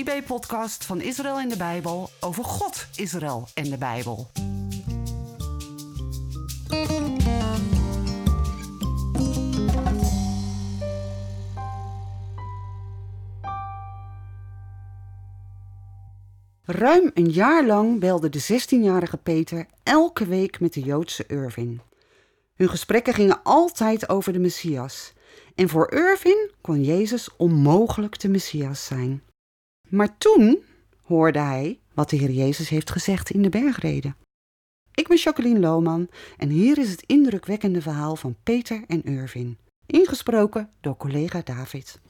IB-podcast van Israël en de Bijbel over God, Israël en de Bijbel. Ruim een jaar lang belde de 16-jarige Peter elke week met de Joodse Irving. Hun gesprekken gingen altijd over de Messias. En voor Irving kon Jezus onmogelijk de Messias zijn. Maar toen hoorde hij wat de Heer Jezus heeft gezegd in de bergreden. Ik ben Jacqueline Lohman en hier is het indrukwekkende verhaal van Peter en Irving. Ingesproken door collega David.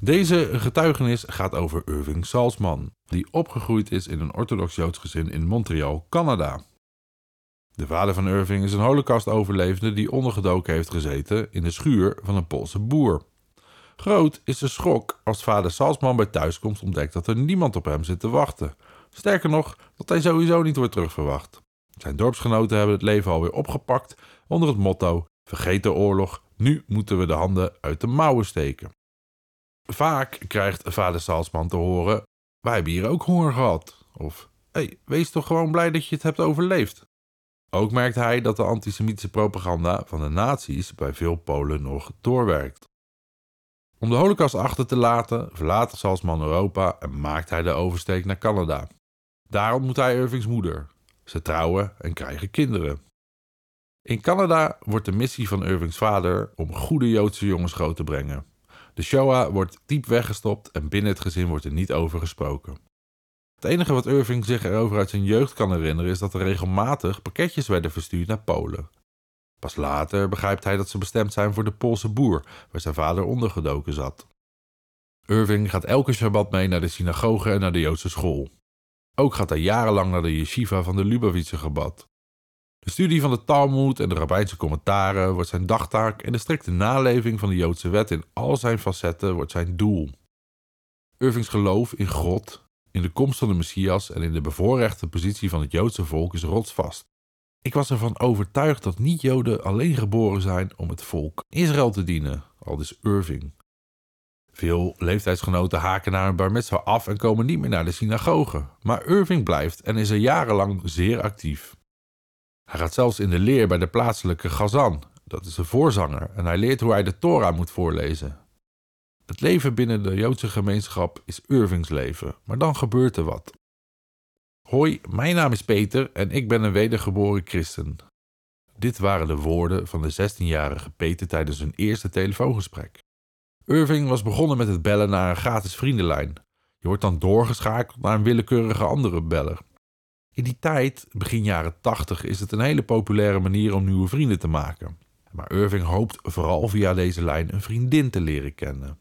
Deze getuigenis gaat over Irving Salzman, die opgegroeid is in een orthodox-joods gezin in Montreal, Canada. De vader van Irving is een holocaust-overlevende die ondergedoken heeft gezeten in de schuur van een Poolse boer. Groot is de schok als vader Salzman bij thuiskomst ontdekt dat er niemand op hem zit te wachten. Sterker nog, dat hij sowieso niet wordt terugverwacht. Zijn dorpsgenoten hebben het leven alweer opgepakt onder het motto: Vergeet de oorlog, nu moeten we de handen uit de mouwen steken. Vaak krijgt vader Salzman te horen: Wij hebben hier ook honger gehad. Of hey, wees toch gewoon blij dat je het hebt overleefd. Ook merkt hij dat de antisemitische propaganda van de nazi's bij veel Polen nog doorwerkt. Om de holocaust achter te laten, verlaat Salzman Europa en maakt hij de oversteek naar Canada. Daar ontmoet hij Irvings moeder. Ze trouwen en krijgen kinderen. In Canada wordt de missie van Irvings vader om goede Joodse jongens groot te brengen. De Shoah wordt diep weggestopt en binnen het gezin wordt er niet over gesproken. Het enige wat Irving zich erover uit zijn jeugd kan herinneren is dat er regelmatig pakketjes werden verstuurd naar Polen. Pas later begrijpt hij dat ze bestemd zijn voor de Poolse boer, waar zijn vader ondergedoken zat. Irving gaat elke Shabbat mee naar de synagoge en naar de Joodse school. Ook gaat hij jarenlang naar de yeshiva van de Lubavitcher gebad. De studie van de Talmud en de rabbijnse commentaren wordt zijn dagtaak en de strikte naleving van de Joodse wet in al zijn facetten wordt zijn doel. Irvings geloof in God, in de komst van de Messias en in de bevoorrechte positie van het Joodse volk is rotsvast. Ik was ervan overtuigd dat niet-Joden alleen geboren zijn om het volk Israël te dienen, aldus Irving. Veel leeftijdsgenoten haken naar een bar af en komen niet meer naar de synagoge, maar Irving blijft en is er jarenlang zeer actief. Hij gaat zelfs in de leer bij de plaatselijke Gazan, dat is een voorzanger, en hij leert hoe hij de Torah moet voorlezen. Het leven binnen de Joodse gemeenschap is Irvings leven, maar dan gebeurt er wat. Hoi, mijn naam is Peter en ik ben een wedergeboren christen. Dit waren de woorden van de 16-jarige Peter tijdens hun eerste telefoongesprek. Irving was begonnen met het bellen naar een gratis vriendenlijn. Je wordt dan doorgeschakeld naar een willekeurige andere beller. In die tijd, begin jaren 80, is het een hele populaire manier om nieuwe vrienden te maken. Maar Irving hoopt vooral via deze lijn een vriendin te leren kennen.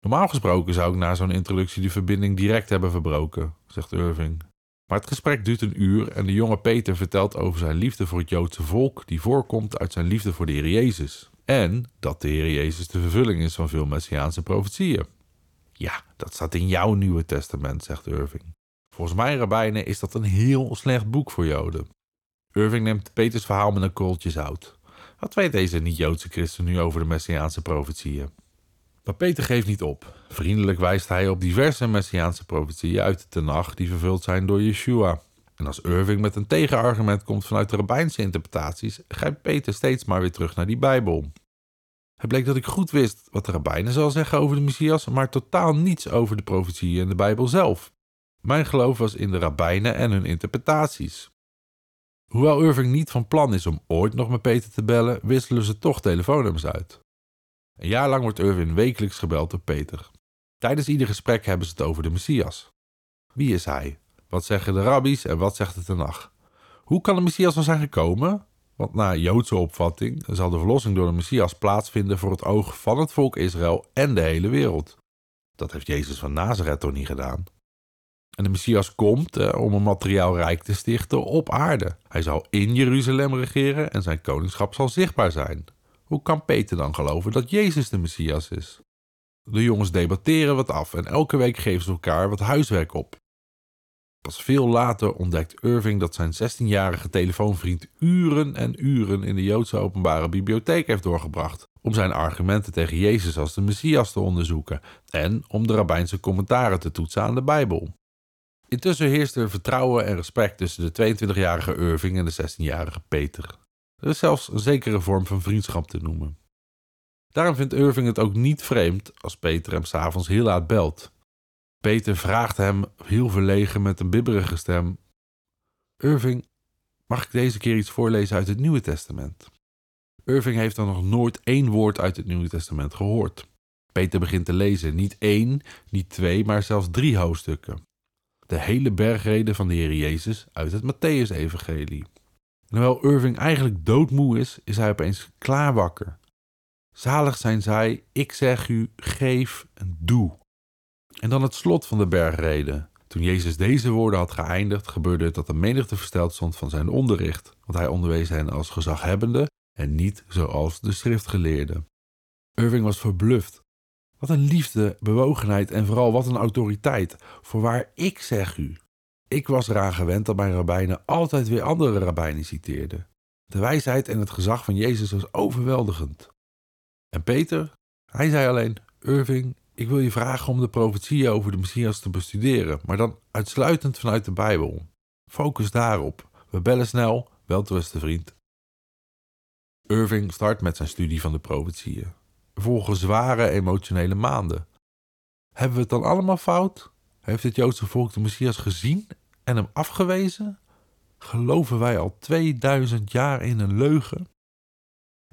Normaal gesproken zou ik na zo'n introductie de verbinding direct hebben verbroken, zegt Irving. Maar het gesprek duurt een uur en de jonge Peter vertelt over zijn liefde voor het Joodse volk, die voorkomt uit zijn liefde voor de Heer Jezus. En dat de Heer Jezus de vervulling is van veel Messiaanse profetieën. Ja, dat staat in jouw Nieuwe Testament, zegt Irving. Volgens mij, rabbijnen, is dat een heel slecht boek voor Joden. Irving neemt Peters verhaal met een kooltje zout. Wat weet deze niet-Joodse christen nu over de Messiaanse profetieën? Maar Peter geeft niet op. Vriendelijk wijst hij op diverse Messiaanse profetieën uit de Tenach die vervuld zijn door Yeshua. En als Irving met een tegenargument komt vanuit de rabbijnse interpretaties, grijpt Peter steeds maar weer terug naar die Bijbel. Het bleek dat ik goed wist wat de rabbijnen zal zeggen over de Messias, maar totaal niets over de profetieën in de Bijbel zelf. Mijn geloof was in de rabbijnen en hun interpretaties. Hoewel Irving niet van plan is om ooit nog met Peter te bellen, wisselen ze toch telefoonnummers uit. Een jaar lang wordt Irving wekelijks gebeld door Peter. Tijdens ieder gesprek hebben ze het over de Messias. Wie is hij? Wat zeggen de rabbies en wat zegt de Tenach? Hoe kan de Messias al zijn gekomen? Want na Joodse opvatting zal de verlossing door de Messias plaatsvinden voor het oog van het volk Israël en de hele wereld. Dat heeft Jezus van Nazareth toch niet gedaan? En de Messias komt eh, om een materiaalrijk te stichten op aarde. Hij zal in Jeruzalem regeren en zijn koningschap zal zichtbaar zijn. Hoe kan Peter dan geloven dat Jezus de Messias is? De jongens debatteren wat af en elke week geven ze elkaar wat huiswerk op. Pas veel later ontdekt Irving dat zijn 16-jarige telefoonvriend uren en uren in de Joodse openbare bibliotheek heeft doorgebracht om zijn argumenten tegen Jezus als de Messias te onderzoeken en om de rabbijnse commentaren te toetsen aan de Bijbel. Intussen heerst er vertrouwen en respect tussen de 22-jarige Irving en de 16-jarige Peter. Er is zelfs een zekere vorm van vriendschap te noemen. Daarom vindt Irving het ook niet vreemd als Peter hem s'avonds heel laat belt. Peter vraagt hem heel verlegen met een bibberige stem: Irving, mag ik deze keer iets voorlezen uit het Nieuwe Testament? Irving heeft dan nog nooit één woord uit het Nieuwe Testament gehoord. Peter begint te lezen, niet één, niet twee, maar zelfs drie hoofdstukken. De hele bergrede van de Heer Jezus uit het Matthäus-evangelie. Hoewel Irving eigenlijk doodmoe is, is hij opeens klaar wakker. Zalig zijn zij, ik zeg u, geef en doe. En dan het slot van de bergrede. Toen Jezus deze woorden had geëindigd, gebeurde het dat de menigte versteld stond van zijn onderricht, want hij onderwees hen als gezaghebbende en niet zoals de schriftgeleerden. Irving was verbluft. Wat een liefde, bewogenheid en vooral wat een autoriteit. Voorwaar ik zeg u. Ik was eraan gewend dat mijn rabbijnen altijd weer andere rabbijnen citeerden. De wijsheid en het gezag van Jezus was overweldigend. En Peter, hij zei alleen: Irving, ik wil je vragen om de profetieën over de Messias te bestuderen, maar dan uitsluitend vanuit de Bijbel. Focus daarop. We bellen snel. Welterusten, vriend. Irving start met zijn studie van de profetieën. Volgen zware emotionele maanden. Hebben we het dan allemaal fout? Heeft het Joodse volk de Messias gezien en hem afgewezen? Geloven wij al 2000 jaar in een leugen?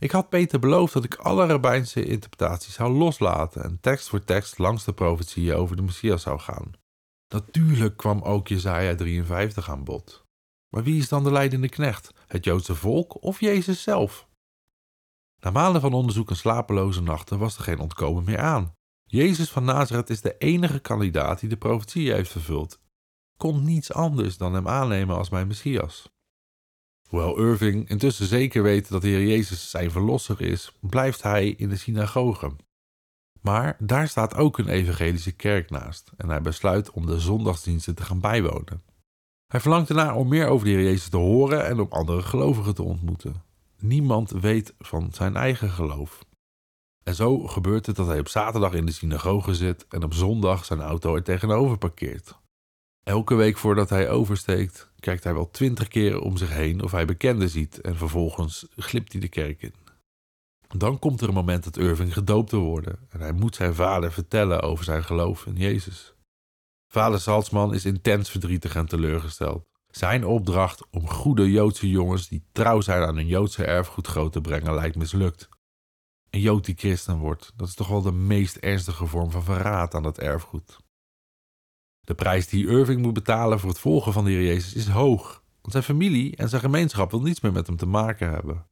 Ik had Peter beloofd dat ik alle rabbijnse interpretaties zou loslaten en tekst voor tekst langs de profetieën over de Messias zou gaan. Natuurlijk kwam ook Jesaja 53 aan bod. Maar wie is dan de leidende knecht? Het Joodse volk of Jezus zelf? Na maanden van onderzoek en slapeloze nachten was er geen ontkomen meer aan. Jezus van Nazareth is de enige kandidaat die de profetie heeft vervuld. Kon niets anders dan hem aannemen als mijn Messias. Hoewel Irving intussen zeker weet dat de Heer Jezus zijn verlosser is, blijft hij in de synagoge. Maar daar staat ook een evangelische kerk naast en hij besluit om de zondagsdiensten te gaan bijwonen. Hij verlangt ernaar om meer over de Heer Jezus te horen en om andere gelovigen te ontmoeten. Niemand weet van zijn eigen geloof. En zo gebeurt het dat hij op zaterdag in de synagoge zit en op zondag zijn auto er tegenover parkeert. Elke week voordat hij oversteekt, kijkt hij wel twintig keren om zich heen of hij bekenden ziet en vervolgens glipt hij de kerk in. Dan komt er een moment dat Irving gedoopt wil worden en hij moet zijn vader vertellen over zijn geloof in Jezus. Vader Salzman is intens verdrietig en teleurgesteld. Zijn opdracht om goede Joodse jongens die trouw zijn aan hun Joodse erfgoed groot te brengen lijkt mislukt. Een Jood die christen wordt, dat is toch wel de meest ernstige vorm van verraad aan dat erfgoed. De prijs die Irving moet betalen voor het volgen van de Heer Jezus is hoog, want zijn familie en zijn gemeenschap wil niets meer met hem te maken hebben.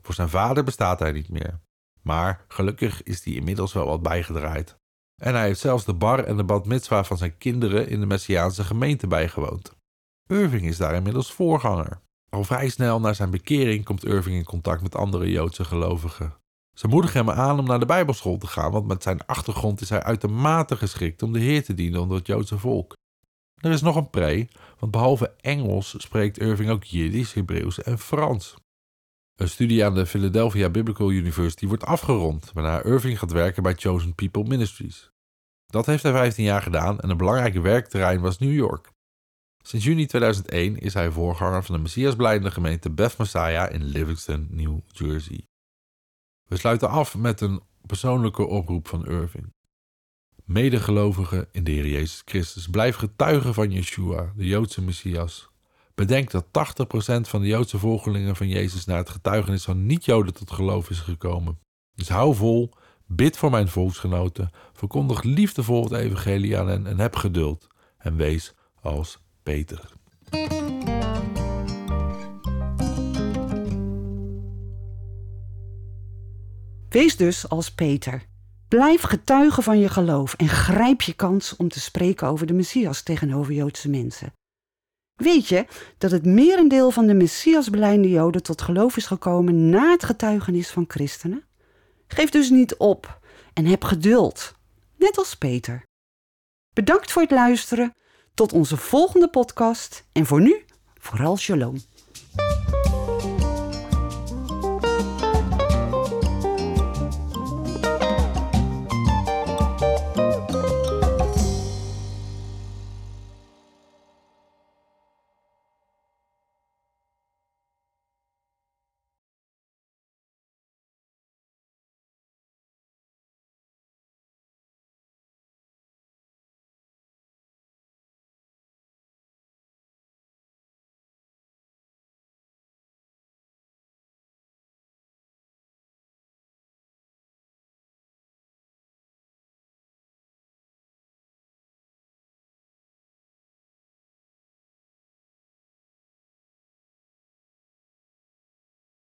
Voor zijn vader bestaat hij niet meer, maar gelukkig is hij inmiddels wel wat bijgedraaid. En hij heeft zelfs de bar en de bad mitzwa van zijn kinderen in de Messiaanse gemeente bijgewoond. Irving is daar inmiddels voorganger. Al vrij snel na zijn bekering komt Irving in contact met andere Joodse gelovigen. Ze moedigen hem aan om naar de Bijbelschool te gaan, want met zijn achtergrond is hij uitermate geschikt om de Heer te dienen onder het Joodse volk. Er is nog een pre, want behalve Engels spreekt Irving ook Jiddisch, Hebreeuws en Frans. Een studie aan de Philadelphia Biblical University wordt afgerond, waarna Irving gaat werken bij Chosen People Ministries. Dat heeft hij 15 jaar gedaan en een belangrijk werkterrein was New York. Sinds juni 2001 is hij voorganger van de Messiasbeleidende gemeente Beth Messiah in Livingston, New Jersey. We sluiten af met een persoonlijke oproep van Irving. Medegelovigen in de Heer Jezus Christus, blijf getuigen van Yeshua, de Joodse Messias. Bedenk dat 80% van de Joodse volgelingen van Jezus naar het getuigenis van niet-Joden tot geloof is gekomen. Dus hou vol, bid voor mijn volksgenoten, verkondig liefdevol het evangelie aan hen en heb geduld. En wees als Peter. Wees dus als Peter. Blijf getuigen van je geloof en grijp je kans om te spreken over de Messias tegenover Joodse mensen. Weet je dat het merendeel van de Messias beleidende Joden tot geloof is gekomen na het getuigenis van christenen? Geef dus niet op en heb geduld, net als Peter. Bedankt voor het luisteren. Tot onze volgende podcast en voor nu vooral shalom.